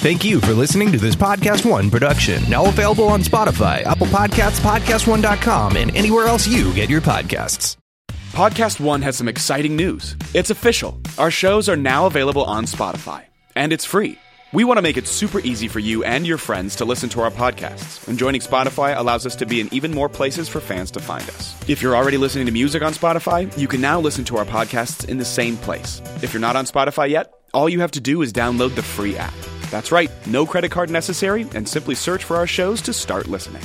Thank you for listening to this Podcast One production, now available on Spotify, Apple Podcasts, PodcastOne.com, and anywhere else you get your podcasts. Podcast One has some exciting news. It's official. Our shows are now available on Spotify, and it's free. We want to make it super easy for you and your friends to listen to our podcasts, and joining Spotify allows us to be in even more places for fans to find us. If you're already listening to music on Spotify, you can now listen to our podcasts in the same place. If you're not on Spotify yet, all you have to do is download the free app. That's right, no credit card necessary, and simply search for our shows to start listening.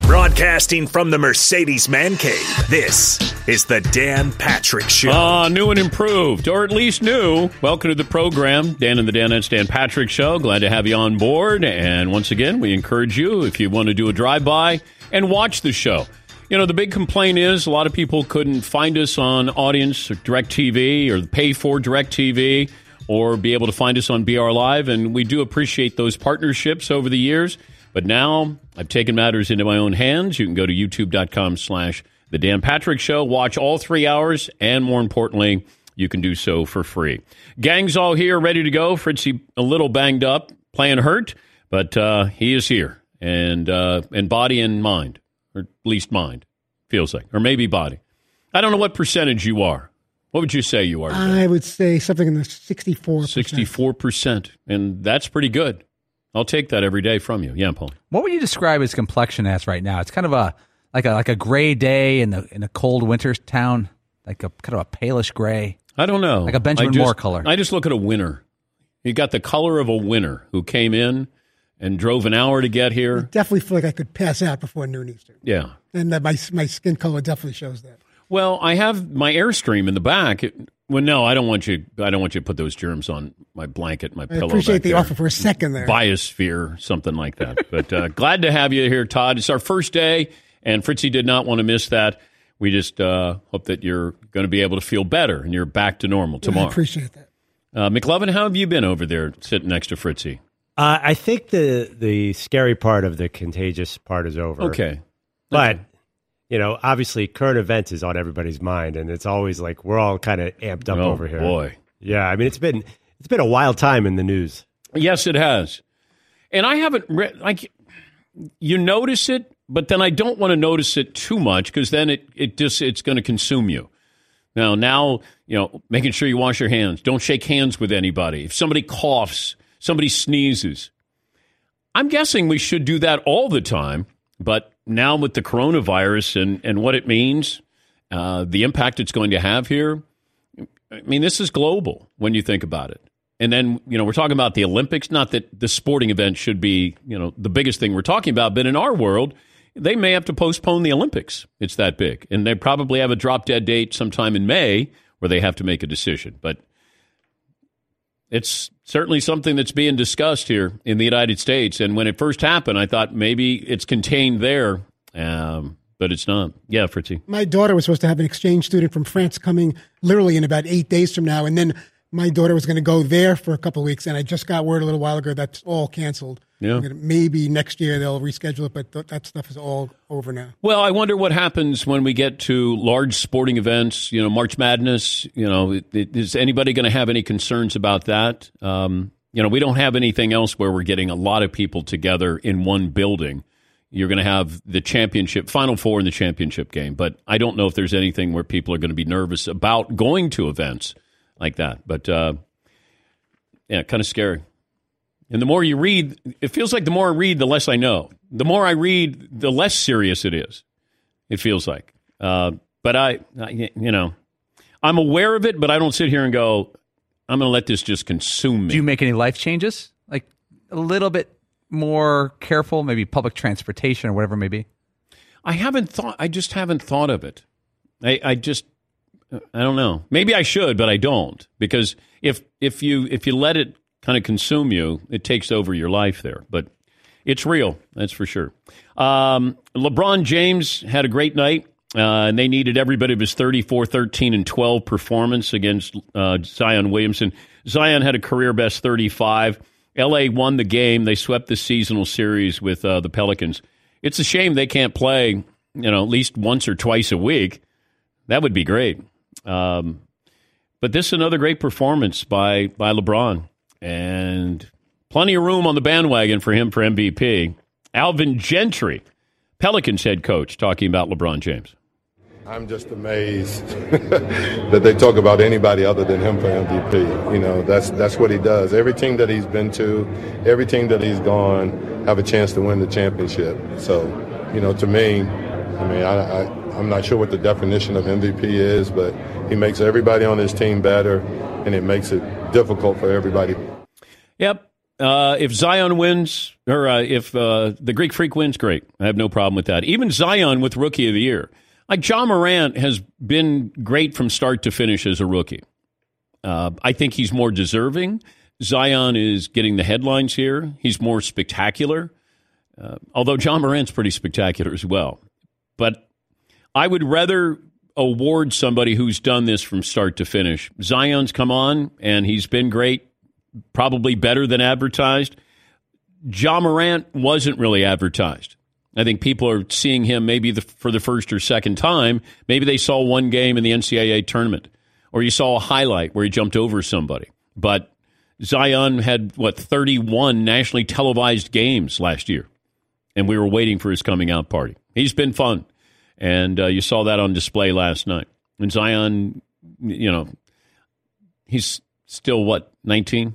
Broadcasting from the Mercedes Man Cave, this is the Dan Patrick Show. Ah, new and improved, or at least new. Welcome to the program, Dan and the Danettes Dan Patrick Show. Glad to have you on board. And once again, we encourage you if you want to do a drive by and watch the show. You know, the big complaint is a lot of people couldn't find us on Audience or DirecTV or pay for DirecTV or be able to find us on BR Live. And we do appreciate those partnerships over the years. But now I've taken matters into my own hands. You can go to youtube.com slash the Dan Patrick Show, watch all three hours, and more importantly, you can do so for free. Gang's all here, ready to go. Fritzy a little banged up, playing hurt, but uh, he is here, and uh, and body and mind, or at least mind, feels like, or maybe body. I don't know what percentage you are. What would you say you are? I would say something in the 64 Sixty-four percent, and that's pretty good. I'll take that every day from you. Yeah, Paul. What would you describe his complexion as right now? It's kind of a like a like a gray day in the in a cold winter town, like a kind of a palish gray. I don't know. Like a Benjamin I just- Moore color. I just look at a winner. You got the color of a winner who came in and drove an hour to get here. Definitely feel like I could pass out before noon Eastern. Yeah. And that my, my skin color definitely shows that. Well, I have my airstream in the back. It, well, no, I don't want you. I don't want you to put those germs on my blanket, my pillow. I pillow. appreciate back the there. offer for a second there. Biosphere, something like that. but uh, glad to have you here, Todd. It's our first day, and Fritzy did not want to miss that. We just uh, hope that you're going to be able to feel better and you're back to normal tomorrow. I tomorrow. appreciate that. Uh, McLovin, how have you been over there sitting next to Fritzy? Uh, I think the the scary part of the contagious part is over. Okay. but you know, obviously, current events is on everybody's mind, and it's always like we're all kind of amped up Oh, over here. boy. yeah. I mean, it's been it's been a wild time in the news. Yes, it has. And I haven't read like you notice it, but then I don't want to notice it too much because then it it just it's going to consume you. Now, now you know, making sure you wash your hands. Don't shake hands with anybody. If somebody coughs, somebody sneezes. I'm guessing we should do that all the time, but now with the coronavirus and and what it means, uh, the impact it's going to have here. I mean, this is global when you think about it. And then, you know, we're talking about the Olympics. Not that the sporting event should be, you know, the biggest thing we're talking about, but in our world, they may have to postpone the Olympics. It's that big. And they probably have a drop dead date sometime in May where they have to make a decision. But it's certainly something that's being discussed here in the United States. And when it first happened, I thought maybe it's contained there, um, but it's not. Yeah, Fritzy. My daughter was supposed to have an exchange student from France coming literally in about eight days from now. And then my daughter was going to go there for a couple of weeks. And I just got word a little while ago that's all canceled. Yeah. Maybe next year they'll reschedule it, but th- that stuff is all over now. Well, I wonder what happens when we get to large sporting events. You know, March Madness. You know, it- it- is anybody going to have any concerns about that? Um, you know, we don't have anything else where we're getting a lot of people together in one building. You're going to have the championship, Final Four in the championship game, but I don't know if there's anything where people are going to be nervous about going to events like that. But uh, yeah, kind of scary. And the more you read, it feels like the more I read, the less I know. The more I read, the less serious it is. It feels like. Uh, but I, I, you know, I'm aware of it, but I don't sit here and go, I'm going to let this just consume me. Do you make any life changes? Like a little bit more careful, maybe public transportation or whatever it may be? I haven't thought. I just haven't thought of it. I, I just, I don't know. Maybe I should, but I don't because if if you if you let it kind of consume you, it takes over your life there. But it's real, that's for sure. Um, LeBron James had a great night. Uh, and they needed every bit of his 34, 13, and 12 performance against uh, Zion Williamson. Zion had a career best 35. LA won the game. They swept the seasonal series with uh, the Pelicans. It's a shame they can't play, you know, at least once or twice a week. That would be great. Um, but this is another great performance by by LeBron. And plenty of room on the bandwagon for him for MVP. Alvin Gentry, Pelicans head coach, talking about LeBron James. I'm just amazed that they talk about anybody other than him for MVP. You know, that's that's what he does. Every team that he's been to, every team that he's gone, have a chance to win the championship. So, you know, to me, I mean, I, I, I'm not sure what the definition of MVP is, but he makes everybody on his team better, and it makes it difficult for everybody. Yep. Uh, if Zion wins, or uh, if uh, the Greek Freak wins, great. I have no problem with that. Even Zion with Rookie of the Year. Like Ja Morant has been great from start to finish as a rookie. Uh, I think he's more deserving. Zion is getting the headlines here. He's more spectacular. Uh, although John Morant's pretty spectacular as well. But I would rather award somebody who's done this from start to finish. Zion's come on and he's been great, probably better than advertised. Ja Morant wasn't really advertised. I think people are seeing him maybe the, for the first or second time. Maybe they saw one game in the NCAA tournament, or you saw a highlight where he jumped over somebody. But Zion had, what, 31 nationally televised games last year, and we were waiting for his coming out party. He's been fun, and uh, you saw that on display last night. And Zion, you know, he's still, what, 19?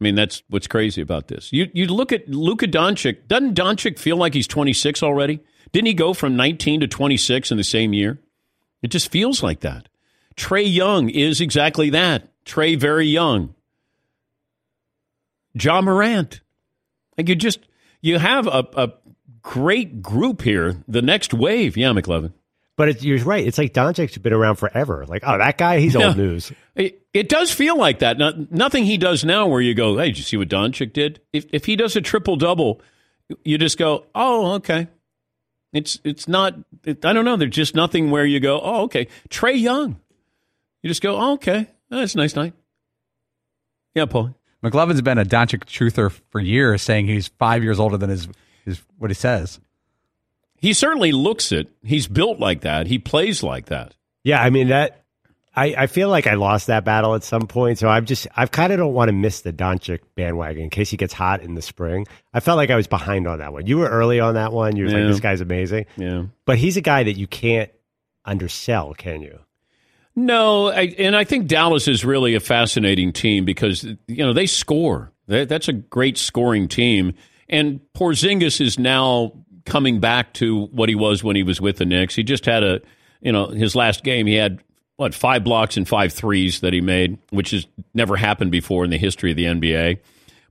I mean, that's what's crazy about this. You you look at Luka Doncic. Doesn't Doncic feel like he's 26 already? Didn't he go from 19 to 26 in the same year? It just feels like that. Trae Young is exactly that. Trey very young. Ja Morant. Like you just you have a, a great group here. The next wave, yeah, McLovin. But it, you're right. It's like Doncic's been around forever. Like, oh, that guy, he's Yeah. old news. It, it does feel like that. No, nothing he does now where you go, hey, did you see what Doncic did? If, if he does a triple double, you just go, oh, okay. It's it's not. It, I don't know. There's just nothing where you go, oh, okay. Trae Young, you just go, oh, okay. That's a nice night. Yeah, Paul. McLovin's been a Doncic truther for years, saying he's five years older than his, his what he says. He certainly looks it. He's built like that. He plays like that. Yeah, I mean that. I, I feel like I lost that battle at some point, so I'm just I've kind of don't want to miss the Doncic bandwagon in case he gets hot in the spring. I felt like I was behind on that one. You were early on that one. You were Yeah. like, "This guy's amazing," Yeah. but he's a guy that you can't undersell, can you? No, I, and I think Dallas is really a fascinating team because you know they score. That- That's a great scoring team, and Porzingis is now coming back to what he was when he was with the Knicks. He just had a, you know, his last game he had what five blocks and five threes that he made, which has never happened before in the history of the NBA.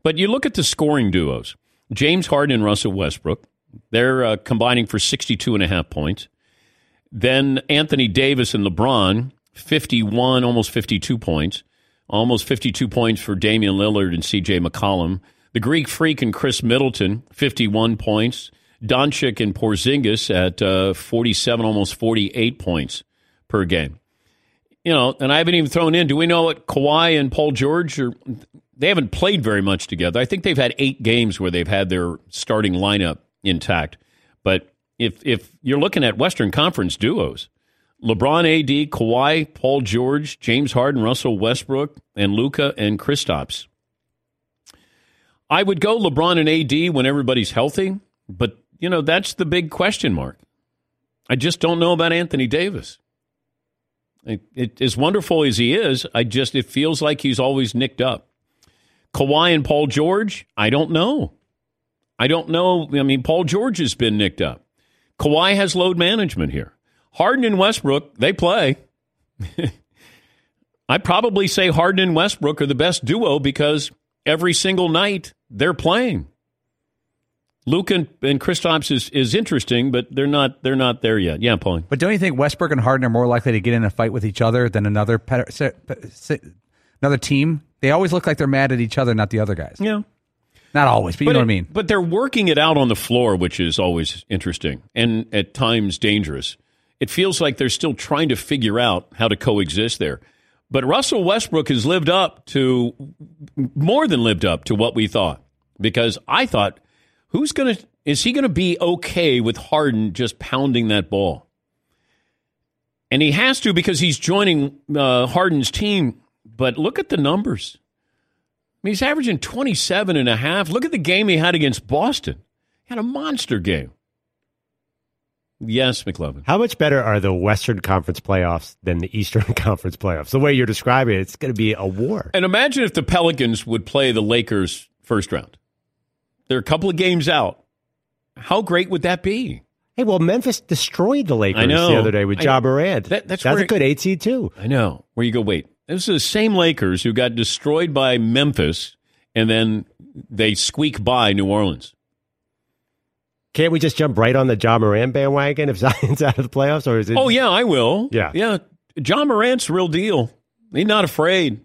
But you look at the scoring duos: James Harden and Russell Westbrook. They're uh, combining for 62 and a half points. Then Anthony Davis and LeBron, 51, almost 52 points. Almost 52 points for Damian Lillard and CJ McCollum. The Greek Freak and Chris Middleton, 51 points. Doncic and Porzingis at uh, 47, almost 48 points per game. You know, and I haven't even thrown in, do we know what Kawhi and Paul George are? They haven't played very much together. I think they've had eight games where they've had their starting lineup intact. But if if you're looking at Western Conference duos, LeBron, AD, Kawhi, Paul George, James Harden, Russell Westbrook, and Luka and Kristaps. I would go LeBron and AD when everybody's healthy, but you know that's the big question mark. I just don't know about Anthony Davis. It, it, as wonderful as he is, I just it feels like he's always nicked up. Kawhi and Paul George, I don't know. I don't know. I mean, Paul George has been nicked up. Kawhi has load management here. Harden and Westbrook, they play. I'd probably say Harden and Westbrook are the best duo because every single night they're playing. Luke and, and Kristaps is, is interesting, but they're not they're not there yet. Yeah, Paul. But don't you think Westbrook and Harden are more likely to get in a fight with each other than another pet- se- se- another team? They always look like they're mad at each other, not the other guys. Yeah. Not always, but you But know it- what I mean. But they're working it out on the floor, which is always interesting and at times dangerous. It feels like they're still trying to figure out how to coexist there. But Russell Westbrook has lived up to more than lived up to what we thought. Because I thought, who's going to, is he going to be okay with Harden just pounding that ball? And he has to because he's joining uh, Harden's team. But look at the numbers. mean, he's averaging 27 and a half. Look at the game he had against Boston. He had a monster game. Yes, McLovin. How much better are the Western Conference playoffs than the Eastern Conference playoffs? The way you're describing it, it's going to be a war. And imagine if the Pelicans would play the Lakers first round. They're a couple of games out. How great would that be? Hey, well, Memphis destroyed the Lakers I know. the other day with Ja Morant. That- that's that's a good eight seed too. I know. Where you go, wait. This is the same Lakers who got destroyed by Memphis, and then they squeak by New Orleans. Can't we just jump right on the John Morant bandwagon if Zion's out of the playoffs, or is it? Oh yeah, I will. Yeah. yeah. John Morant's real deal. He's not afraid,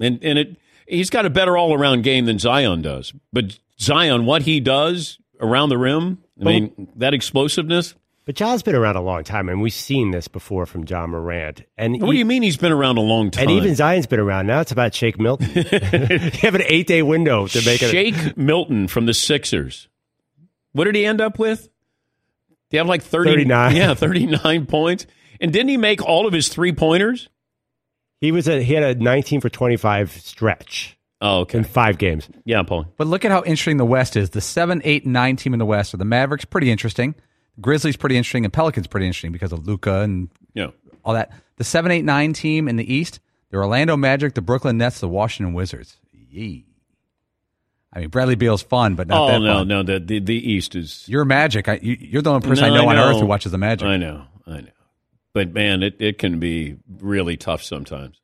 and and it he's got a better all around game than Zion does. But Zion, what he does around the rim, I mean, that explosiveness. But John's been around a long time, and we've seen this before from John Morant. And What do you mean he's been around a long time? And even Zion's been around. Now it's about Shake Milton. you have an eight day window to make it. Shake Milton from the Sixers. What did he end up with? He had like 30, 39. Yeah, 39 points. And didn't he make all of his three pointers? He was a he had a 19 for 25 stretch Oh, okay. in five games. Yeah, Paul. But look at how interesting the West is. The 7, 8, 9 team in the West are the Mavericks, pretty interesting. Grizzlies, pretty interesting, and Pelicans, pretty interesting because of Luka and Yeah. all that. The seven, eight, nine team in the East, the Orlando Magic, the Brooklyn Nets, the Washington Wizards. Yee. I mean, Bradley Beal's fun, but not Oh, that no, fun. no. The, the, the East is. You're Magic. I, you, you're the only person No, I know on know. earth who watches the Magic. I know, I know. But man, it, it can be really tough sometimes.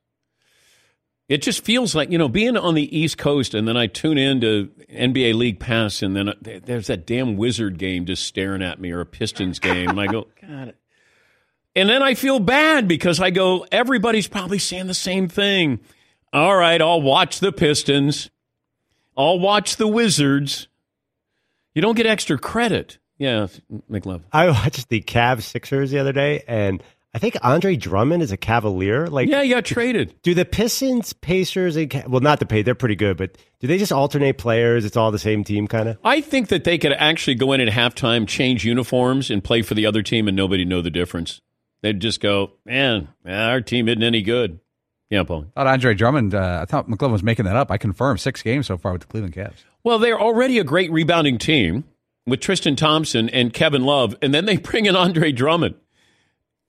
It just feels like, you know, being on the East Coast and then I tune in to NBA League Pass and then uh, there's that damn Wizard game just staring at me or a Pistons game. And I go, God. And then I feel bad because I go, everybody's probably saying the same thing. All right, I'll watch the Pistons. I'll watch the Wizards. You don't get extra credit. Yeah, McLove. I watched the Cavs Sixers the other day, and I think Andre Drummond is a Cavalier. Like, Yeah, you got traded. do the Pistons, Pacers, and well, not the Pacers, they're pretty good, but do they just alternate players? It's all the same team, kind of. I think that they could actually go in at halftime, change uniforms, and play for the other team, and nobody know the difference. They'd just go, man, our team isn't any good. Yeah, Paul. I thought Andre Drummond, uh, I thought McClellan was making that up. I confirmed six games so far with the Cleveland Cavs. Well, they're already a great rebounding team with Tristan Thompson and Kevin Love, and then they bring in Andre Drummond.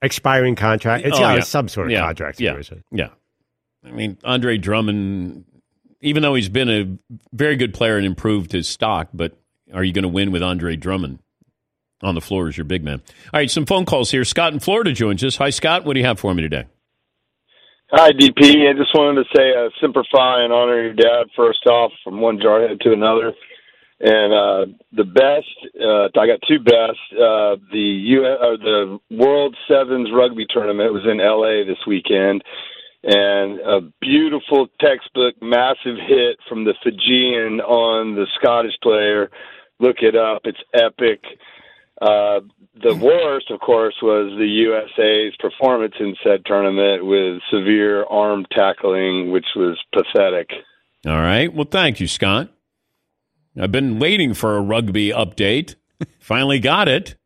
Expiring contract. It's Oh, got yeah. some sort of Yeah, contract yeah, situation. Yeah. I mean, Andre Drummond, even though he's been a very good player and improved his stock, but are you going to win with Andre Drummond on the floor as your big man? All right, some phone calls here. Scott in Florida joins us. Hi, Scott. What do you have for me today? Hi, DP. I just wanted to say uh, Semper Fi and honor your dad first off from one jarhead to another. And uh, the best, uh, I got two best. Uh, the U- uh, the World Sevens rugby tournament was in L.A. this weekend, and a beautiful textbook, massive hit from the Fijian on the Scottish player. Look it up; it's epic. Uh, the worst, of course, was the USA's performance in said tournament with severe arm tackling, which was pathetic. All right. Well, thank you, Scott. I've been waiting for a rugby update. Finally got it.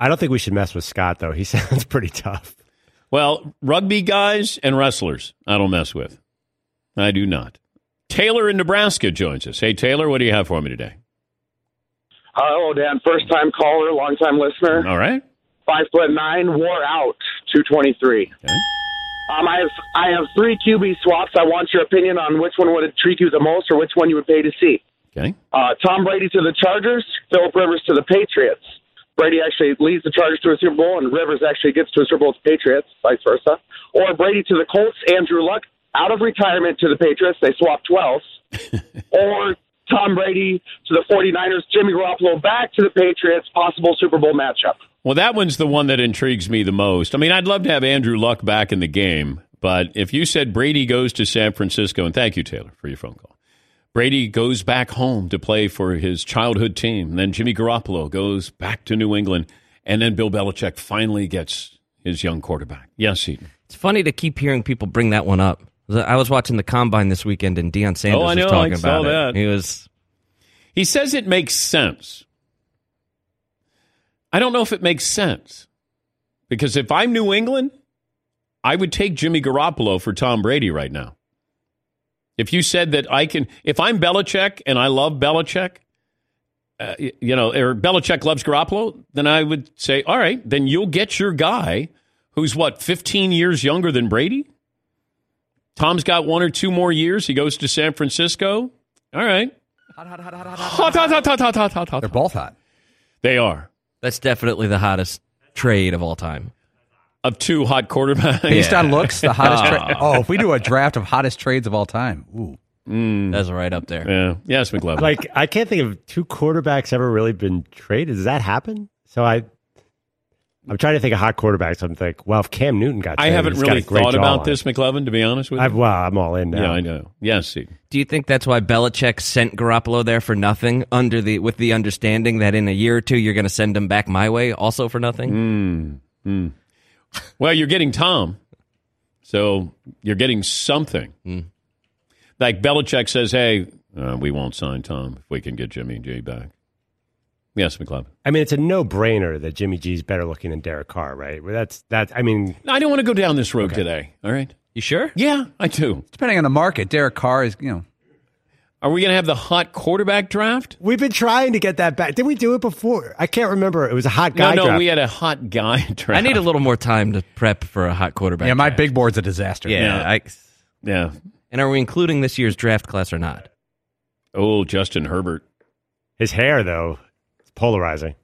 I don't think we should mess with Scott, though. He sounds pretty tough. Well, rugby guys and wrestlers, I don't mess with. I do not. Taylor in Nebraska joins us. Hey, Taylor, what do you have for me today? Hello, Dan. First time caller, long time listener. All right. Five foot nine, wore out, two twenty three. Okay. Um, I have I have three QB swaps. I want your opinion on which one would intrigue you the most, or which one you would pay to see. Okay. Uh, Tom Brady to the Chargers, Philip Rivers to the Patriots. Brady actually leads the Chargers to a Super Bowl, and Rivers actually gets to a Super Bowl the Patriots, vice versa. Or Brady to the Colts, Andrew Luck out of retirement to the Patriots. They swap 12s. or Tom Brady to the 49ers, Jimmy Garoppolo back to the Patriots, possible Super Bowl matchup. Well, that one's the one that intrigues me the most. I mean, I'd love to have Andrew Luck back in the game, but if you said Brady goes to San Francisco, and thank you, Taylor, for your phone call. Brady goes back home to play for his childhood team. And then Jimmy Garoppolo goes back to New England. And then Bill Belichick finally gets his young quarterback. Yes, Seton. It's funny to keep hearing people bring that one up. I was watching the combine this weekend, and Deion Sanders Oh, I know. was talking I saw about that. it. He was He says it makes sense. I don't know if it makes sense. Because if I'm New England, I would take Jimmy Garoppolo for Tom Brady right now. If you said that I can, if I'm Belichick and I love Belichick, uh, you know, or Belichick loves Garoppolo, then I would say, all right, then you'll get your guy who's what, 15 years younger than Brady? Tom's got one or two more years. He goes to San Francisco. All right. Hot, hot, hot, hot, hot, hot, hot, hot, hot, hot. They're both hot. They are. That's definitely the hottest trade of all time. Of two hot quarterbacks. Based on looks, the hottest. Ah. Tra- oh, if we do a draft of hottest trades of all time, ooh, That's right up there. Yeah. Yes, McLovin. Like I can't think of two quarterbacks ever really been traded. Does that happen? So I, I'm trying to think of hot quarterbacks. I'm like, well, if Cam Newton got, I traded, haven't he's got really a great thought about jawline. this, McLovin, to be honest with you. I've, well, I'm all in now. yeah, I know. Yes, see. Do you think that's why Belichick sent Garoppolo there for nothing, under the with the understanding that in a year or two you're going to send him back my way, also for nothing? Mm, Well, you're getting Tom, so you're getting something. Hmm. Like Belichick says, "Hey, uh, we won't sign Tom if we can get Jimmy and Jay back." Yes, McLovin. I mean, it's a no-brainer that Jimmy G's better looking than Derek Carr, right? Well, that's that. I mean, I don't want to go down this road today. All right. You sure? Yeah, I do. depending on the market, Derek Carr is you know Are we going to have the hot quarterback draft? we've been trying to get that back. Did we do it before? I can't remember. It was a hot No, guy no, draft. we had a hot guy draft. I need a little more time to prep for a hot quarterback. yeah. My draft. big board's a disaster. yeah. Yeah. I, Yeah. and are we including this year's draft class or not? Oh, Justin Herbert. His hair, though, it's polarizing.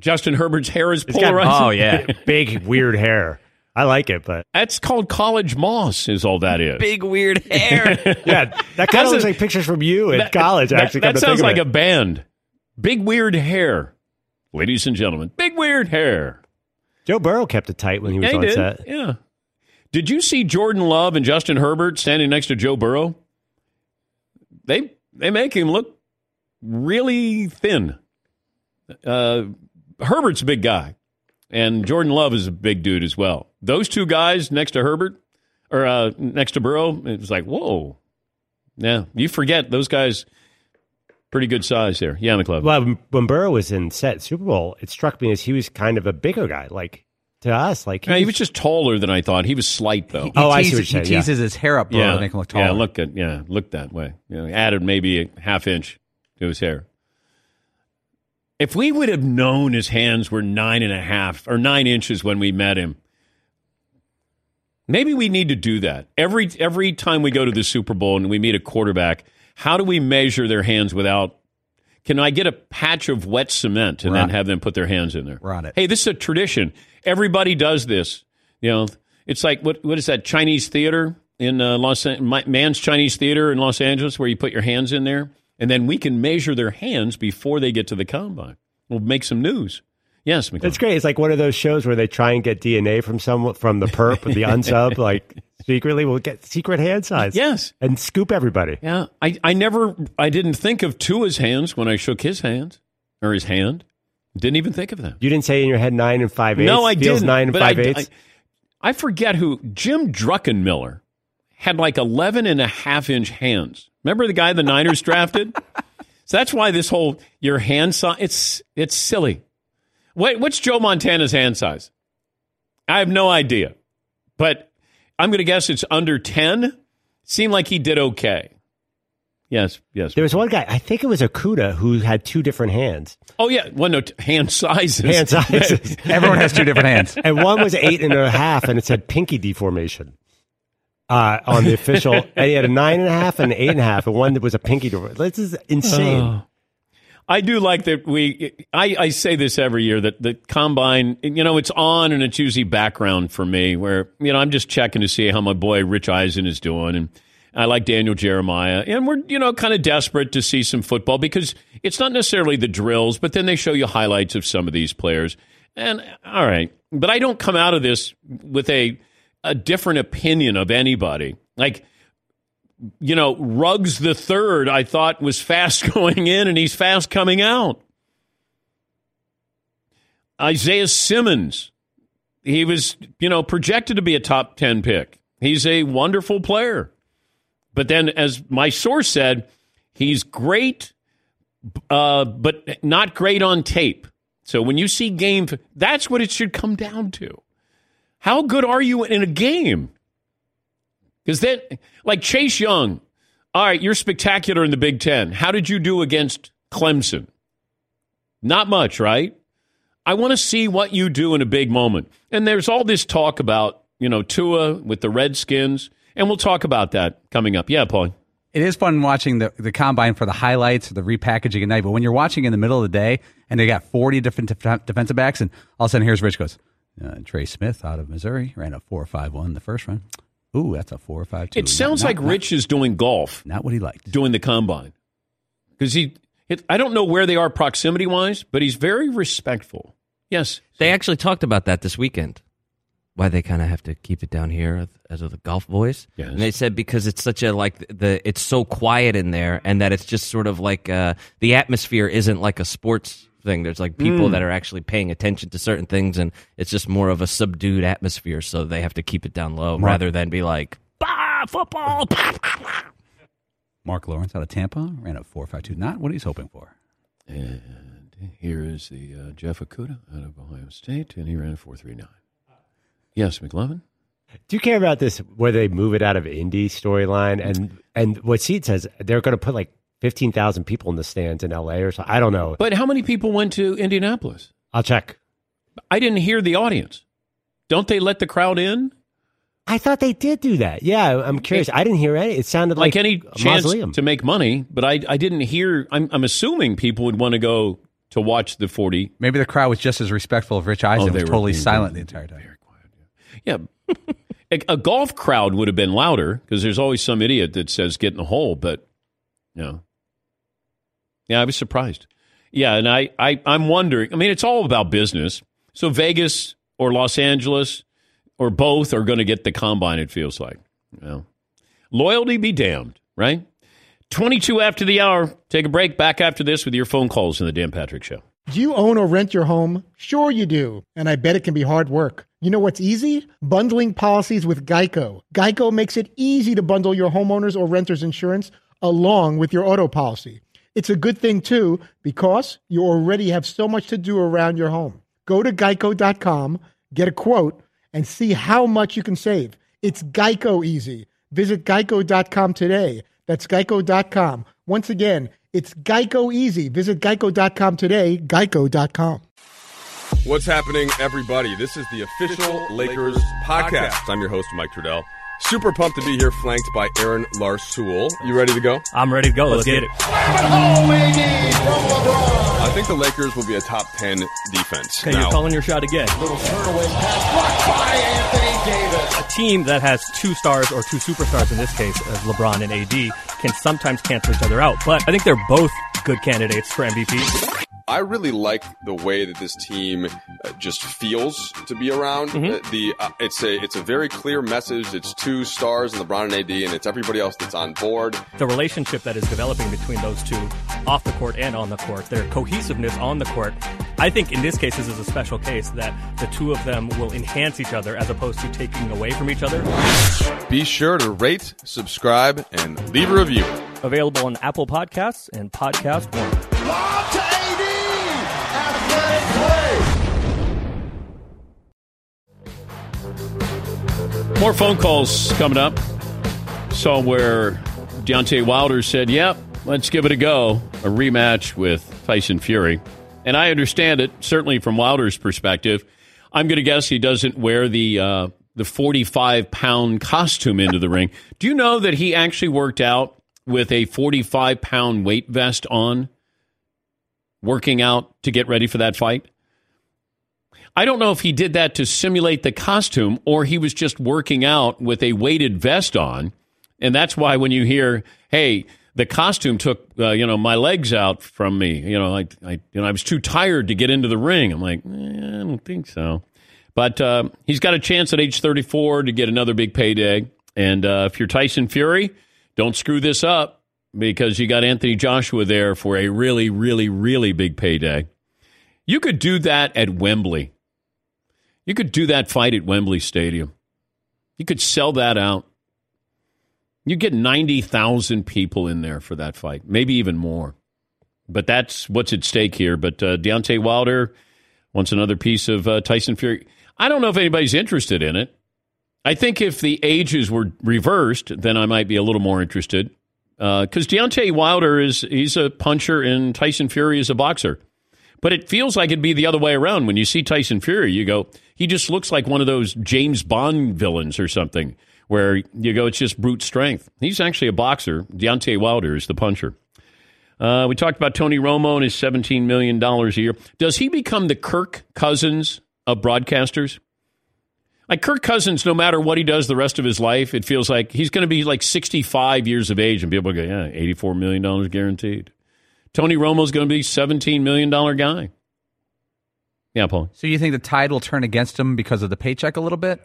Justin Herbert's hair is It's got- polarizing. Oh yeah, Big, weird hair. I like it, but That's called college moss, is all that is. big weird hair. yeah, that kind That's of a- looks like pictures from you in That- college. That, actually, that come to sounds like of a band. Big weird hair. Ladies and gentlemen, big weird hair. Joe Burrow kept it tight when he was Yeah, he on did. set. Yeah. Did you see Jordan Love and Justin Herbert standing next to Joe Burrow? They they make him look really thin. Uh, Herbert's a big guy, and Jordan Love is a big dude as well. Those two guys next to Herbert or uh, next to Burrow, it was like whoa. Yeah, you forget those guys. Pretty good size there. Yeah, McLeod. Well, when Burrow was in set Super Bowl, it struck me as he was kind of a bigger guy. Like to us, like Yeah, he was just taller than I thought. He was slight though. He, Oh, I see what you're he saying, yeah. teases his hair up, bro, to make him look taller. Yeah, look good. Yeah, look that way. You know, added maybe a half inch to his hair. If we would have known his hands were nine and a half or nine inches when we met him, maybe we need to do that every every time we go to the Super Bowl and we meet a quarterback. How do we measure their hands without? Can I get a patch of wet cement and then have them put their hands in there? It. Hey, this is a tradition. Everybody does this. You know, it's like what what is that Chinese theater in uh, Los An- Mann's Chinese Theater in Los Angeles where you put your hands in there and then we can measure their hands before they get to the combine. We'll make some news. Yes, McLeod. It's great. It's like one of those shows where they try and get DNA from someone from the perp, the unsub, like secretly. We'll get secret hand size. Yes. and scoop everybody. Yeah, I, I never I didn't think of Tua's hands when I shook his hands or his hand. Didn't even think of that. You didn't say in your head nine and five eighths. No, I Feels didn't. nine and but five I, eighths. I, I forget who Jim Druckenmiller had like 11 and a half inch hands. Remember the guy the Niners drafted? So that's why this whole your hand size it's it's silly. What what's Joe Montana's hand size? I have no idea. But I'm going to guess it's under 10. Seemed like he did okay. Yes, yes. There was one guy, I think it was Okudah, who had two different hands. Oh yeah, well no t- hand sizes. Hand sizes. Everyone has two different hands. and one was eight and a half, and it said pinky deformation uh, on the official. and he had a nine and a half and an eight and a half, and one that was a pinky deformation. This is insane. Oh. I do like that we. I, I say this every year that the combine, you know, it's on and it's usually background for me, where you know I'm just checking to see how my boy Rich Eisen is doing, and I like Daniel Jeremiah, and we're you know kind of desperate to see some football because it's not necessarily the drills, but then they show you highlights of some of these players, and all right, but I don't come out of this with a a different opinion of anybody, like you know, Ruggs the third, I thought was fast going in, and he's fast coming out. Isaiah Simmons, he was, you know, projected to be a top ten pick. He's a wonderful player, but then, as my source said, he's great, uh, but not great on tape. So when you see game, that's what it should come down to. How good are you in a game? Because then, like Chase Young, All right, you're spectacular in the Big Ten. How did you do against Clemson? Not much, right? I want to see what you do in a big moment. And there's all this talk about, you know, Tua with the Redskins, and we'll talk about that coming up. Yeah, Paul. It is fun watching the, the combine for the highlights, the repackaging at night. But when you're watching in the middle of the day and they got 40 different def- defensive backs, and all of a sudden here's Rich goes, uh, Trey Smith out of Missouri ran a 4 5 1 the first run. Ooh, that's a 4 5 2. It sounds like Rich is doing golf. Not what he liked. Doing the combine. Because he, it, I don't know where they are proximity wise, but he's very respectful. Yes. They actually talked about that this weekend. Why they kind of have to keep it down here as of the golf voice. Yes. And they said because it's such a like the it's so quiet in there and that it's just sort of like uh, the atmosphere isn't like a sports thing. There's like people Mm. that are actually paying attention to certain things and it's just more of a subdued atmosphere. So they have to keep it down low Mark- rather than be like bah football. Mark Lawrence out of Tampa ran a 4 5 2. Not what he's hoping for. And here is the uh, Jeff Okudah out of Ohio State, and he ran a 4.39. Yes, McLovin? Do you care about this where they move it out of Indy storyline and and what Seed says they're going to put like fifteen thousand people in the stands in L.A. or something? I don't know. But how many people went to Indianapolis? I'll check. I didn't hear the audience. Don't they let the crowd in? I thought they did do that. Yeah, I'm curious. I didn't hear any. It sounded Like, like, any a chance mausoleum. to make money, but I, I didn't hear. I'm, I'm assuming people would want to go to watch the 40. Maybe the crowd was just as respectful of Rich Eisen. Oh, they was were totally being silent very- the entire time. Very quiet. Yeah. a, a golf crowd would have been louder because there's always some idiot that says get in the hole, but no. Yeah, I was surprised. Yeah, and I, I, I'm wondering. I mean, it's all about business. So Vegas or Los Angeles or both are going to get the combine, it feels like. Well, loyalty be damned, right? 22 after the hour. Take a break. Back after this with your phone calls in the Dan Patrick Show. Do you own or rent your home? Sure, you do. And I bet it can be hard work. You know what's easy? Bundling policies with Geico. Geico makes it easy to bundle your homeowners or renters insurance along with your auto policy. It's a good thing, too, because you already have so much to do around your home. Go to geico.com, get a quote, and see how much you can save. It's Geico easy. Visit geico.com today. That's geico.com. Once again, it's Geico easy. Visit geico.com today, geico.com. What's happening, everybody? This is the official Lakers podcast. I'm your host, Mike Trudell. Super pumped to be here, flanked by Aaron Larsuel. You ready to go? I'm ready to go. Let's, get, it. I think the Lakers will be a top 10 defense. Okay, Now- you're calling your shot again. A team that has two stars or two superstars in this case, as LeBron and AD, can sometimes cancel each other out. But I think they're both good candidates for MVP. I really like the way that this team uh, just feels to be around. Mm-hmm. Uh, the uh, it's a it's a very clear message. It's two stars in LeBron and AD, and it's everybody else that's on board. The relationship that is developing between those two, off the court and on the court, their cohesiveness on the court, I think in this case this is a special case that the two of them will enhance each other as opposed to taking away from each other. Be sure to rate, subscribe, and leave a review. Available on Apple Podcasts and Podcast One. More phone calls coming up. Saw where Deontay Wilder said, Yep, let's give it a go. A rematch with Tyson Fury. And I understand it, certainly from Wilder's perspective. I'm going to guess he doesn't wear the uh, the 45 pound costume into the ring. Do you know that he actually worked out with a 45 pound weight vest on, working out to get ready for that fight? I don't know if he did that to simulate the costume or he was just working out with a weighted vest on. And that's why when you hear, hey, the costume took uh, you know my legs out from me. You know, I, I you know I was too tired to get into the ring. I'm like, eh, I don't think so. But uh, he's got a chance at age 34 to get another big payday. And uh, if you're Tyson Fury, don't screw this up because you got Anthony Joshua there for a really, really, really big payday. You could do that at Wembley. You could do that fight at Wembley Stadium. You could sell that out. You get 90,000 people in there for that fight, maybe even more. But that's what's at stake here. But uh, Deontay Wilder wants another piece of uh, Tyson Fury. I don't know if anybody's interested in it. I think if the ages were reversed, then I might be a little more interested. Because Deontay Wilder is he's a puncher and Tyson Fury is a boxer. But it feels like it'd be the other way around. When you see Tyson Fury, you go, he just looks like one of those James Bond villains or something, where you go, it's just brute strength. He's actually a boxer. Deontay Wilder is the puncher. Uh, we talked about Tony Romo and his $17 million a year. Does he become the Kirk Cousins of broadcasters? Like Kirk Cousins, no matter what he does the rest of his life, it feels like he's going to be like 65 years of age and people go, yeah, $84 million guaranteed. Tony Romo's going to be $17 million guy. Yeah, Paul. So you think the tide will turn against him because of the paycheck a little bit?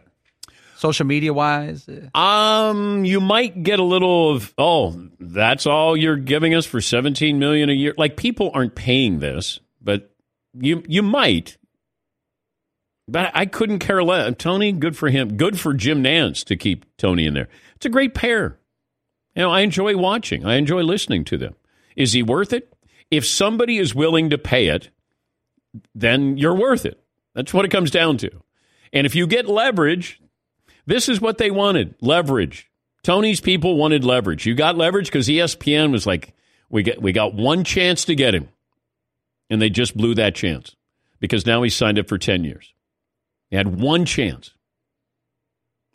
Social media wise? Um, you might get a little of, oh, that's all you're giving us for 17 million a year. Like people aren't paying this, but you you might. But I couldn't care less. Tony, good for him. Good for Jim Nantz to keep Tony in there. It's a great pair. You know, I enjoy watching. I enjoy listening to them. Is he worth it? If somebody is willing to pay it, then you're worth it. That's what it comes down to. And if you get leverage, this is what they wanted leverage. Tony's people wanted leverage. You got leverage because ESPN was like, we got, we got one chance to get him. And they just blew that chance because now he's signed up for 10 years. You had one chance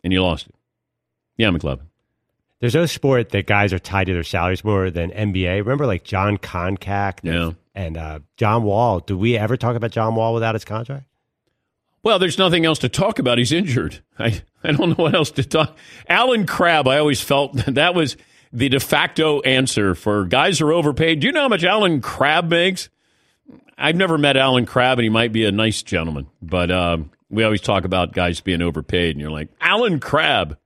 and you lost it. Yeah, McLovin. There's no sport that guys are tied to their salaries more than NBA. Remember, like Jon Koncak Yeah. and uh, John Wall. Do we ever talk about John Wall without his contract? Well, there's nothing else to talk about. He's injured. I, I don't know what else to talk. Allen Crabbe, I always felt that was the de facto answer for guys are overpaid. Do you know how much Allen Crabbe makes? I've never met Allen Crabbe, and he might be a nice gentleman, but um, we always talk about guys being overpaid, and you're like, Allen Crabbe.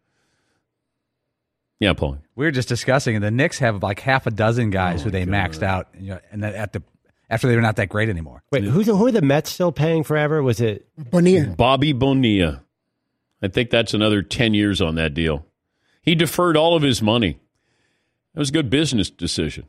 Yeah, Paul. We were just discussing, and the Knicks have like half a dozen guys Oh, who they maxed out, you know, and then at the after they were not that great anymore. Wait, who's who are the Mets still paying forever? Was it Bonilla? Bobby Bonilla. I think that's another 10 years on that deal. He deferred all of his money. That was a good business decision.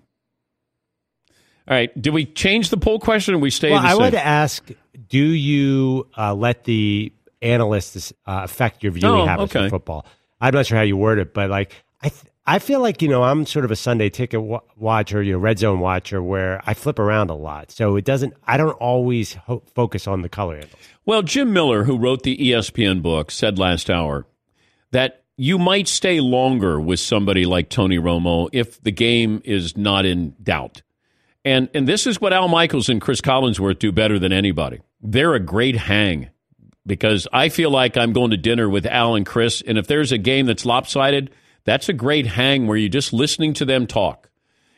All right. Did we change the poll question or we stay Well, the I same? wanted to ask: Do you uh, let the analysts uh, affect your viewing Oh, habits okay. for football? I'm not sure how you word it, but like I, th- I feel like you know I'm sort of a Sunday ticket wa- watcher, you know, red zone watcher, where I flip around a lot, so it doesn't. I don't always ho- focus on the color handles. Well, Jim Miller, who wrote the ESPN book, said last hour that you might stay longer with somebody like Tony Romo if the game is not in doubt. And and this is what Al Michaels and Cris Collinsworth do better than anybody. They're a great hang because I feel like I'm going to dinner with Al and Chris, and if there's a game that's lopsided, that's a great hang where you're just listening to them talk.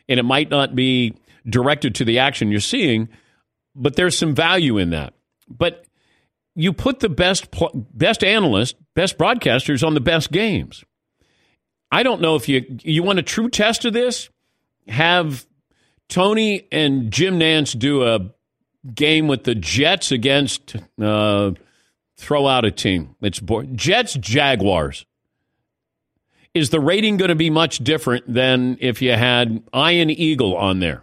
And it might not be directed to the action you're seeing, but there's some value in that. But you put the best best analysts, best broadcasters on the best games. I don't know if you you want a true test of this. Have Tony and Jim Nantz do a game with the Jets against uh, throw out a team. It's Jets Jaguars. Is the rating going to be much different than if you had Ian Eagle on there?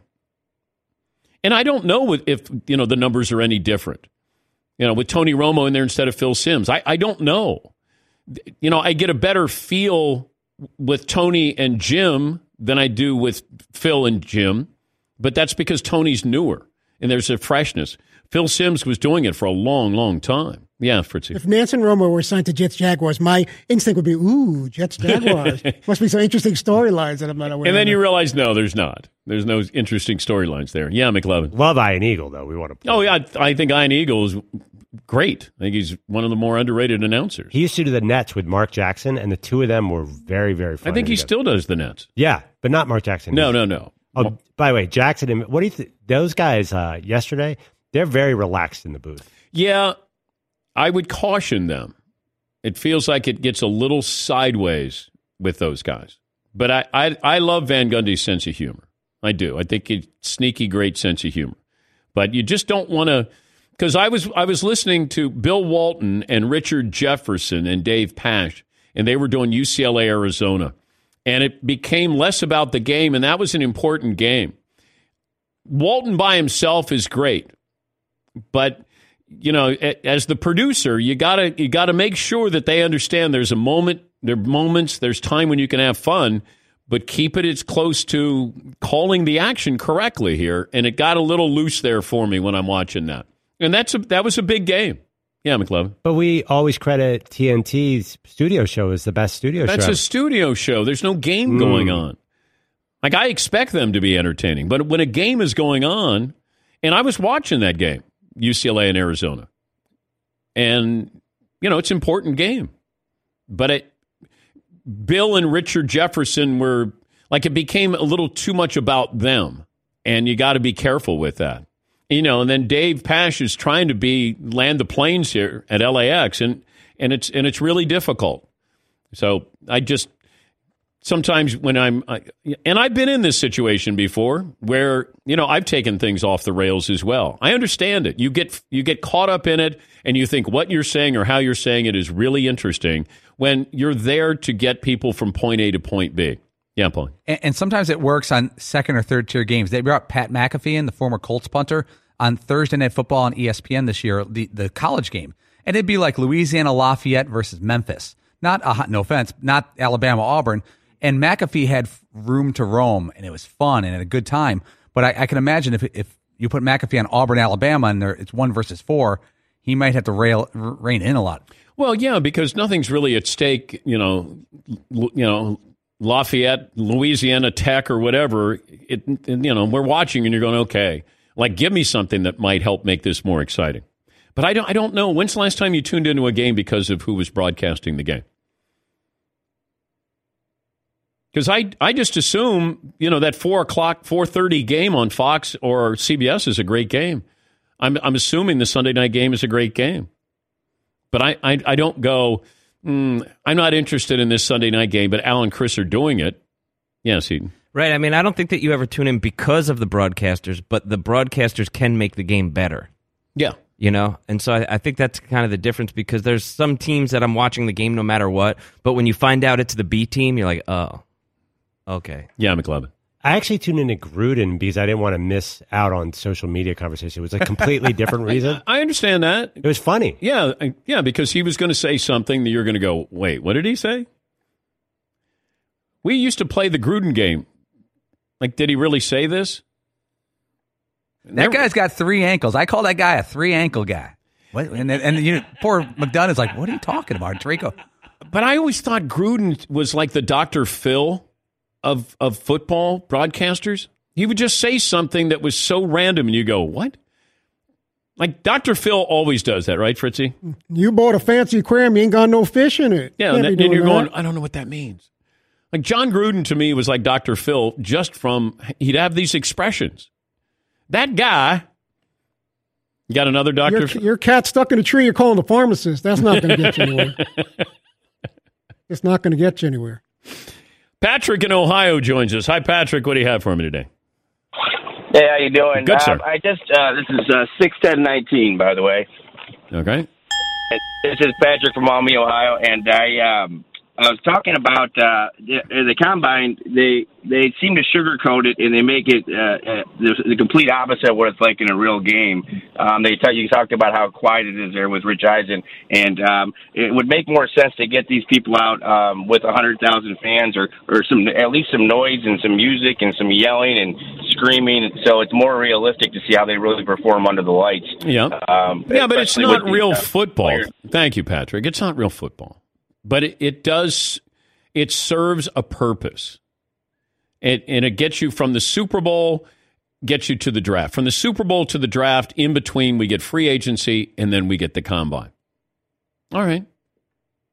And I don't know if you know the numbers are any different you know, with Tony Romo in there instead of Phil Simms. I, I don't know. You know, I get a better feel with Tony and Jim than I do with Phil and Jim, but that's because Tony's newer and there's a freshness. Phil Simms was doing it for a long, long time. Yeah, Fritzy. If Nantz and Romo were signed to Jets Jaguars, my instinct would be, ooh, Jets Jaguars. Must be some interesting storylines that I'm not aware of. And then of. you realize, no, there's not. There's no interesting storylines there. Yeah, McLovin. Love Ian Eagle though. We want to. Oh, yeah, I, I think Ian Eagle is great. I think he's one of the more underrated announcers. He used to do the Nets with Mark Jackson, and the two of them were very, very. I think he together. still does the Nets. Yeah, but not Mark Jackson. No, no, no. Oh, by the way, Jackson and what do you think? Those guys uh, yesterday, they're very relaxed in the booth. Yeah, I would caution them. It feels like it gets a little sideways with those guys. But I, I, I love Van Gundy's sense of humor. I do. I think it's sneaky great sense of humor. But you just don't want to because I was I was listening to Bill Walton and Richard Jefferson and Dave Pasch, and they were doing UCLA Arizona. And it became less about the game, and that was an important game. Walton by himself is great, but you know, as the producer, you gotta you gotta make sure that they understand there's a moment, there are moments, there's time when you can have fun, but keep it as close to calling the action correctly here. And it got a little loose there for me when I'm watching that. And that's a, that was a big game. Yeah, McLovin. But we always credit TNT's studio show as the best studio That's show. That's a studio show. There's no game Mm. going on. Like I expect them to be entertaining, but when a game is going on, and I was watching that game, UCLA and Arizona, and you know it's an important game, but it, Bill and Richard Jefferson were like it became a little too much about them, and you got to be careful with that. You know, and then Dave Pasch is trying to be land the planes here at LAX, and and it's and it's really difficult. So I just sometimes when I'm, I, and I've been in this situation before where you know I've taken things off the rails as well. I understand it. You get you get caught up in it, and you think what you're saying or how you're saying it is really interesting when you're there to get people from point A to point B. Yeah, Paul. And, and sometimes it works on second or third tier games. They brought Pat McAfee in, the former Colts punter, on Thursday Night Football on ESPN this year, the, the college game. And it'd be like Louisiana Lafayette versus Memphis. Not, a, no offense, not Alabama Auburn. And McAfee had room to roam, and it was fun and a good time. But I, I can imagine if, if you put McAfee on Auburn, Alabama, and there, it's one versus four, he might have to rail, rein in a lot. Well, yeah, because nothing's really at stake. You know, you know, Lafayette, Louisiana Tech, or whatever. It, you know, we're watching, and you're going, okay, like give me something that might help make this more exciting. But I don't, I don't know. When's the last time you tuned into a game because of who was broadcasting the game? Because I, I just assume, you know, that four o'clock, four thirty game on Fox or CBS is a great game. I'm, I'm assuming the Sunday night game is a great game. But I, I, I don't go, mm, I'm not interested in this Sunday night game, but Al and Cris are doing it. Yes, Eden. Right. I mean, I don't think that you ever tune in because of the broadcasters, but the broadcasters can make the game better. Yeah. You know, and so I, I think that's kind of the difference because there's some teams that I'm watching the game no matter what, but when you find out it's the B team, you're like, oh, okay. Yeah, McLovin. I actually tuned into Gruden because I didn't want to miss out on social media conversation. It was a completely different reason. I understand that. It was funny. Yeah, I- yeah, because he was going to say something that you're going to go, wait, what did he say? We used to play the Gruden game. Like, did he really say this? That guy's got three ankles. I call that guy a three ankle guy. What? And then, and you know, poor McDonough is like, what are you talking about, Draco? But I always thought Gruden was like the Dr. Phil of of football broadcasters. He would just say something that was so random, and you go, "What?" Like Dr. Phil always does that, right, Fritzy? You bought a fancy aquarium, you ain't got no fish in it. Yeah, Can't and, then, and you're going, "I don't know what that means." Like Jon Gruden to me was like Dr. Phil, just from he'd have these expressions. That guy, you got another Dr. Your, your cat stuck in a tree, you're calling the pharmacist. That's not going to get you anywhere. it's not going to get you anywhere. Patrick in Ohio joins us. Hi, Patrick. What do you have for me today? Hey, how you doing? Good, sir. Um, I just uh, this is uh, six ten nineteen, by the way. Okay. This is Patrick from Maumee, Ohio, and I um, I was talking about uh, the, the combine. They they seem to sugarcoat it and they make it uh, uh, the, the complete opposite of what it's like in a real game. Um, they tell you talked about how quiet it is there with Rich Eisen, and um, it would make more sense to get these people out um, with a hundred thousand fans or or some at least some noise and some music and some yelling and screaming, so it's more realistic to see how they really perform under the lights. Yeah. Um, yeah, but it's not with the, real uh, football. players. Thank you, Patrick. It's not real football, but it, it does. It serves a purpose, it, and it gets you from the Super Bowl, gets you to the draft. From the Super Bowl to the draft, in between, we get free agency, and then we get the combine. All right.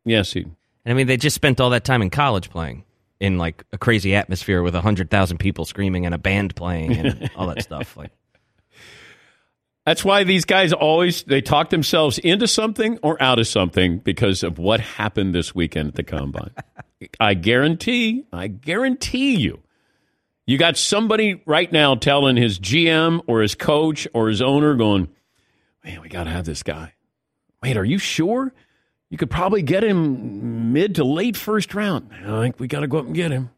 Yes, Eden. And I mean, they just spent all that time in college playing in like a crazy atmosphere with a hundred thousand people screaming and a band playing and all that stuff. Like, That's why these guys always they talk themselves into something or out of something because of what happened this weekend at the combine. I guarantee, I guarantee you, you got somebody right now telling his GM or his coach or his owner going, "Man, we got to have this guy." Wait, are you sure? You could probably get him mid to late first round. I think we got to go up and get him.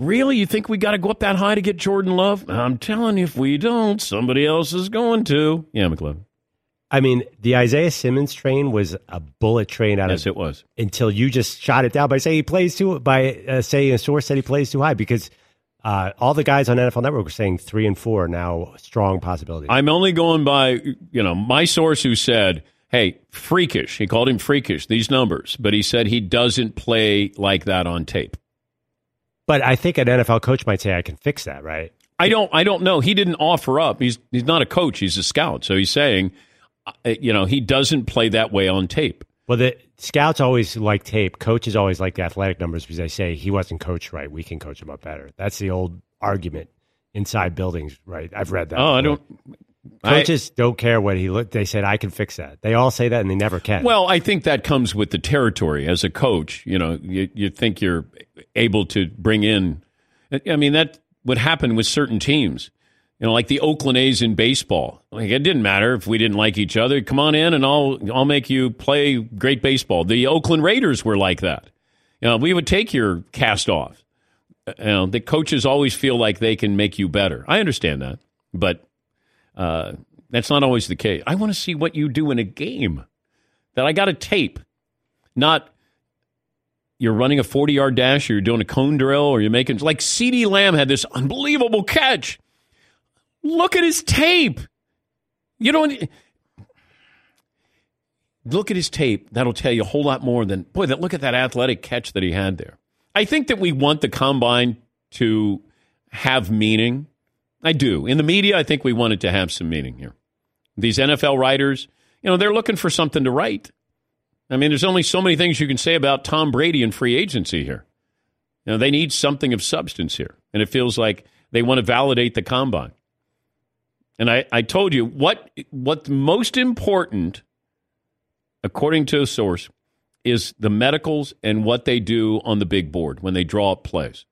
Really? You think we got to go up that high to get Jordan Love? I'm telling you, if we don't, somebody else is going to. Yeah, McLeod. I mean, the Isaiah Simmons train was a bullet train out Yes, of it was. until you just shot it down by saying he plays too by uh, saying a source said he plays too high because uh, all the guys on NFL Network were saying three and four are now strong possibilities. I'm only going by, you know, my source who said, hey, freakish. He called him freakish, these numbers, but he said he doesn't play like that on tape. But I think an NFL coach might say I can fix that, right? I don't I don't know. He didn't offer up. He's he's not a coach, he's a scout. So he's saying uh, you know, he doesn't play that way on tape. Well, the scouts always like tape. Coaches always like the athletic numbers because they say he wasn't coached right. We can coach him up better. That's the old argument inside buildings, right? I've read that. Oh, I before. Don't I- Coaches don't care what he looked. They said I can fix that. They all say that, and they never can. Well, I think that comes with the territory. As a coach, you know, you, you think you're able to bring in. I mean, that would happen with certain teams. You know, like the Oakland A's in baseball. Like it didn't matter if we didn't like each other. Come on in, and I'll I'll make you play great baseball. The Oakland Raiders were like that. You know, we would take your cast off. You know, the coaches always feel like they can make you better. I understand that, but uh, that's not always the case. I want to see what you do in a game. That I got a tape, not you're running a 40 yard dash or you're doing a cone drill or you're making like CeeDee Lamb had this unbelievable catch. Look at his tape. You don't look at his tape. That'll tell you a whole lot more than boy. That look at that athletic catch that he had there. I think that we want the combine to have meaning. I do. In the media, I think we wanted to have some meaning here. These NFL writers, you know, they're looking for something to write. I mean, there's only so many things you can say about Tom Brady and free agency here. You know, they need something of substance here. And it feels like they want to validate the combine. And I, I told you what what's most important, according to a source, is the medicals and what they do on the big board when they draw up plays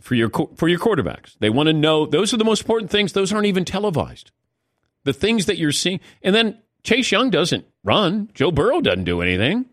for your for your quarterbacks. They want to know those are the most important things. Those aren't even televised. The things that you're seeing, and then Chase Young doesn't run. Joe Burrow doesn't do anything.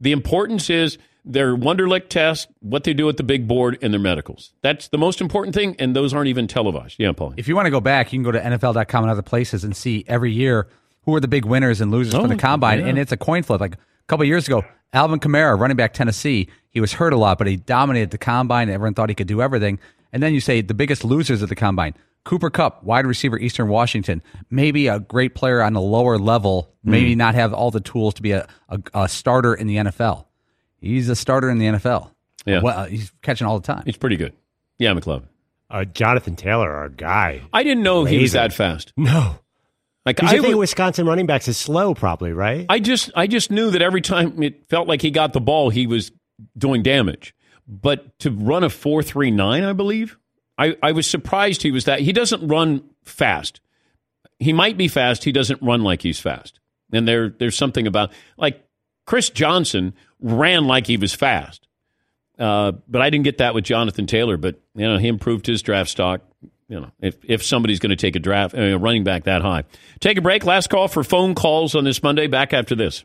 The importance is their Wonderlic test, what they do at the big board, and their medicals. That's the most important thing, and those aren't even televised. Yeah, Paul. If you want to go back, you can go to NFL.com and other places and see every year who are the big winners and losers Oh, from the combine. yeah. And it's a coin flip. Like a couple years ago, Alvin Kamara, running back Tennessee, he was hurt a lot, but he dominated the combine. Everyone thought he could do everything. And then you say the biggest losers of the combine. Cooper Kupp, wide receiver, Eastern Washington, maybe a great player on a lower level, maybe Hmm. not have all the tools to be a, a, a starter in the NFL. He's a starter in the NFL. Yeah. Well, he's catching all the time. He's pretty good. Yeah, McLovin. Uh, Jonathan Taylor, our guy. I didn't know he was that fast. No. Like I you think would- Wisconsin running backs is slow, probably, right? I just I just knew that every time it felt like he got the ball, he was doing damage. But to run a four three nine, I believe, I, I was surprised he was that. He doesn't run fast. He might be fast. He doesn't run like he's fast. And there there's something about like Chris Johnson ran like he was fast. Uh, but I didn't get that with Jonathan Taylor. But you know, he improved his draft stock. You know, if if somebody's going to take a draft, uh, a running back that high. Take a break. Last call for phone calls on this Monday. Back after this.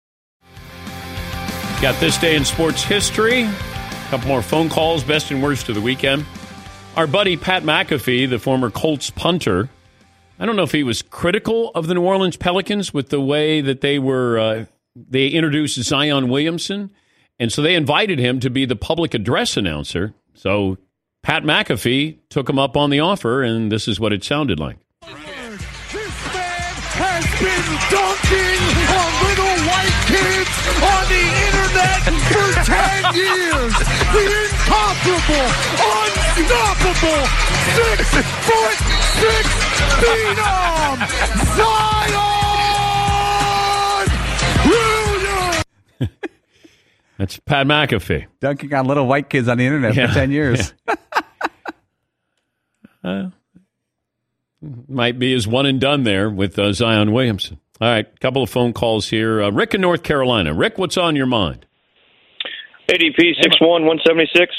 Got this day in sports history. A couple more phone calls, best and worst of the weekend. Our buddy Pat McAfee, the former Colts punter, I don't know if he was critical of the New Orleans Pelicans with the way that they were uh, they introduced Zion Williamson, and so they invited him to be the public address announcer. So Pat McAfee took him up on the offer, and this is what it sounded like. Years, the incomparable, unstoppable, six foot six phenom, Zion Williams. That's Pat McAfee. Dunking on little white kids on the internet Yeah. for 10 years. Uh, might be his one and done there with uh, Zion Williamson. All right, a couple of phone calls here. Uh, Rick in North Carolina. Rick, what's on your mind? ADP six one one seventy six.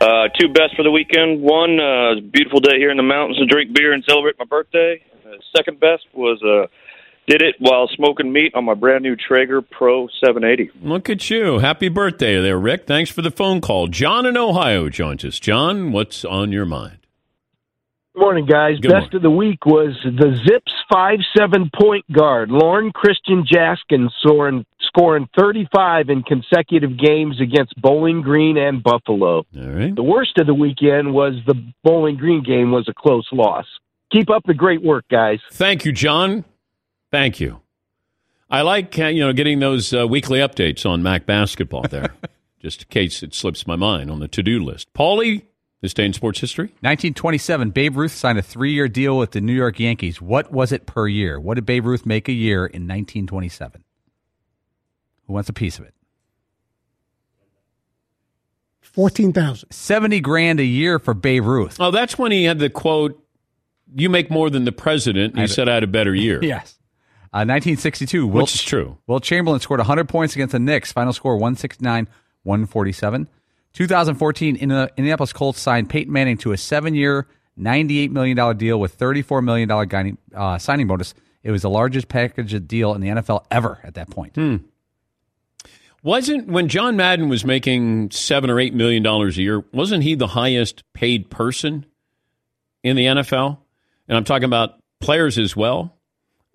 Uh, two best for the weekend. One, uh, it's a beautiful day here in the mountains to drink beer and celebrate my birthday. Uh, second best was uh, did it while smoking meat on my brand new Traeger Pro 780. Look at you. Happy birthday there, Rick. Thanks for the phone call. John in Ohio joins us. John, what's on your mind? Good morning, guys. Good Best of the week was the Zips five seven point guard Loren Cristian Jackson scoring scoring thirty five in consecutive games against Bowling Green and Buffalo. All right. The worst of the weekend was the Bowling Green game was a close loss. Keep up the great work, guys. Thank you, John. Thank you. I like uh, you know getting those uh, weekly updates on Mac basketball there, just in case it slips my mind on the to do list. Paulie, this day in sports history. 1927, Babe Ruth signed a three year deal with the New York Yankees. What was it per year? What did Babe Ruth make a year in 1927? Who wants a piece of it? 14,000. 70 grand a year for Babe Ruth. Oh, that's when he had the quote, "You make more than the president." And he said, "I had a better year." Yes. Uh, 1962, Wilt, Which is true. Wilt Chamberlain scored 100 points against the Knicks. Final score 169 147. 2014, Indi- Indianapolis Colts signed Peyton Manning to a seven year, $98 million deal with $34 million guiding, uh, signing bonus. It was the largest package of deal in the NFL ever at that point. Hmm. Wasn't when John Madden was making seven or eight million dollars a year? Wasn't he the highest paid person in the NFL? And I'm talking about players as well.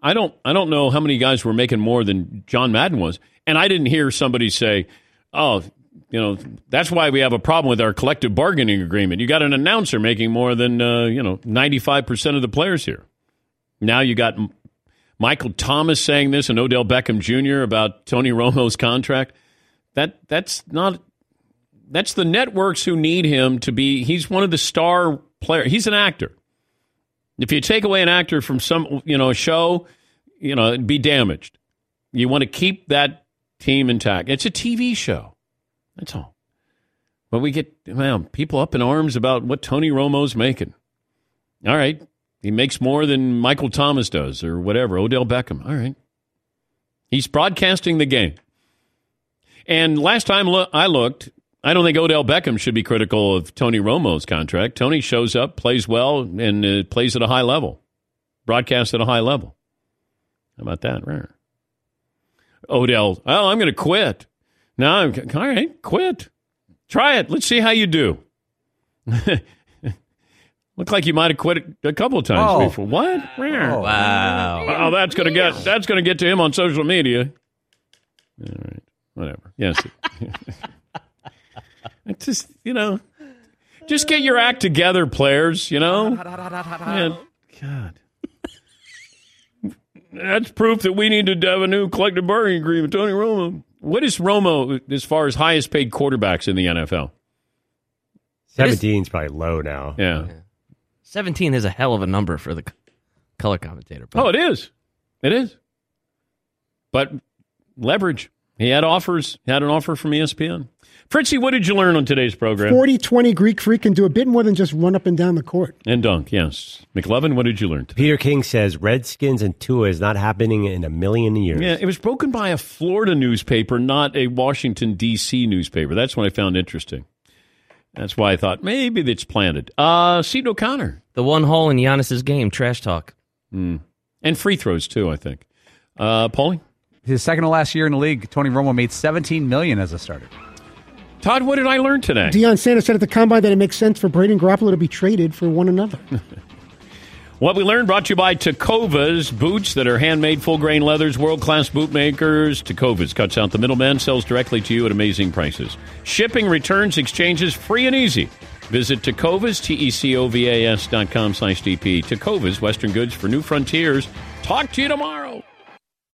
I don't. I don't know how many guys were making more than John Madden was, and I didn't hear somebody say, "Oh, you know, that's why we have a problem with our collective bargaining agreement. You got an announcer making more than uh, you know 95 percent of the players here. Now you got Michael Thomas saying this and Odell Beckham Jr. about Tony Romo's contract. That that's not that's the networks who need him to be. He's one of the star players. He's an actor. If you take away an actor from some you know show, you know it'd be damaged. You want to keep that team intact. It's a TV show. That's all. But we get well, people up in arms about what Tony Romo's making. All right. He makes more than Michael Thomas does or whatever, Odell Beckham. All right. He's broadcasting the game. And last time lo- I looked, I don't think Odell Beckham should be critical of Tony Romo's contract. Tony shows up, plays well, and uh, plays at a high level, broadcasts at a high level. How about that? Rare. Odell, oh, I'm going to quit. No, I'm, all right, quit. Try it. Let's see how you do. Look like you might have quit a couple of times Oh. before. What? Rare. Oh, wow. Oh, that's gonna get that's gonna get to him on social media. All right, whatever. Yes. just you know, just get your act together, players. You know. Yeah, God. That's proof that we need to have a new collective bargaining agreement. Tony Romo. What is Romo as far as highest paid quarterbacks in the NFL? 17 is probably low now. Yeah. 17 is a hell of a number for the color commentator. Oh, it is. It is. But leverage. He had offers. He had an offer from ESPN. Fritzy, what did you learn on today's program? 40 20 Greek freak can do a bit more than just run up and down the court. And dunk, yes. McLovin, what did you learn? Peter King says Redskins and Tua is not happening in a million years. Yeah, it was broken by a Florida newspaper, not a Washington, D.C. newspaper. That's what I found interesting. That's why I thought maybe it's planted. Uh, Seton O'Connor. The one hole in Giannis's game, trash talk. Mm. And free throws, too, I think. Uh, Paulie? His second to last year in the league, Tony Romo made 17 million as a starter. Todd, what did I learn today? Deion Sanders said at the combine that it makes sense for Brady and Garoppolo to be traded for one another. What we learned brought to you by Tecovas boots that are handmade full grain leathers, world class boot makers. Tecovas cuts out the middleman, sells directly to you at amazing prices. Shipping, returns, exchanges, free and easy. Visit Tecovas, T E C O V A S dot com slash DP. Tecovas, Western Goods for New Frontiers. Talk to you tomorrow.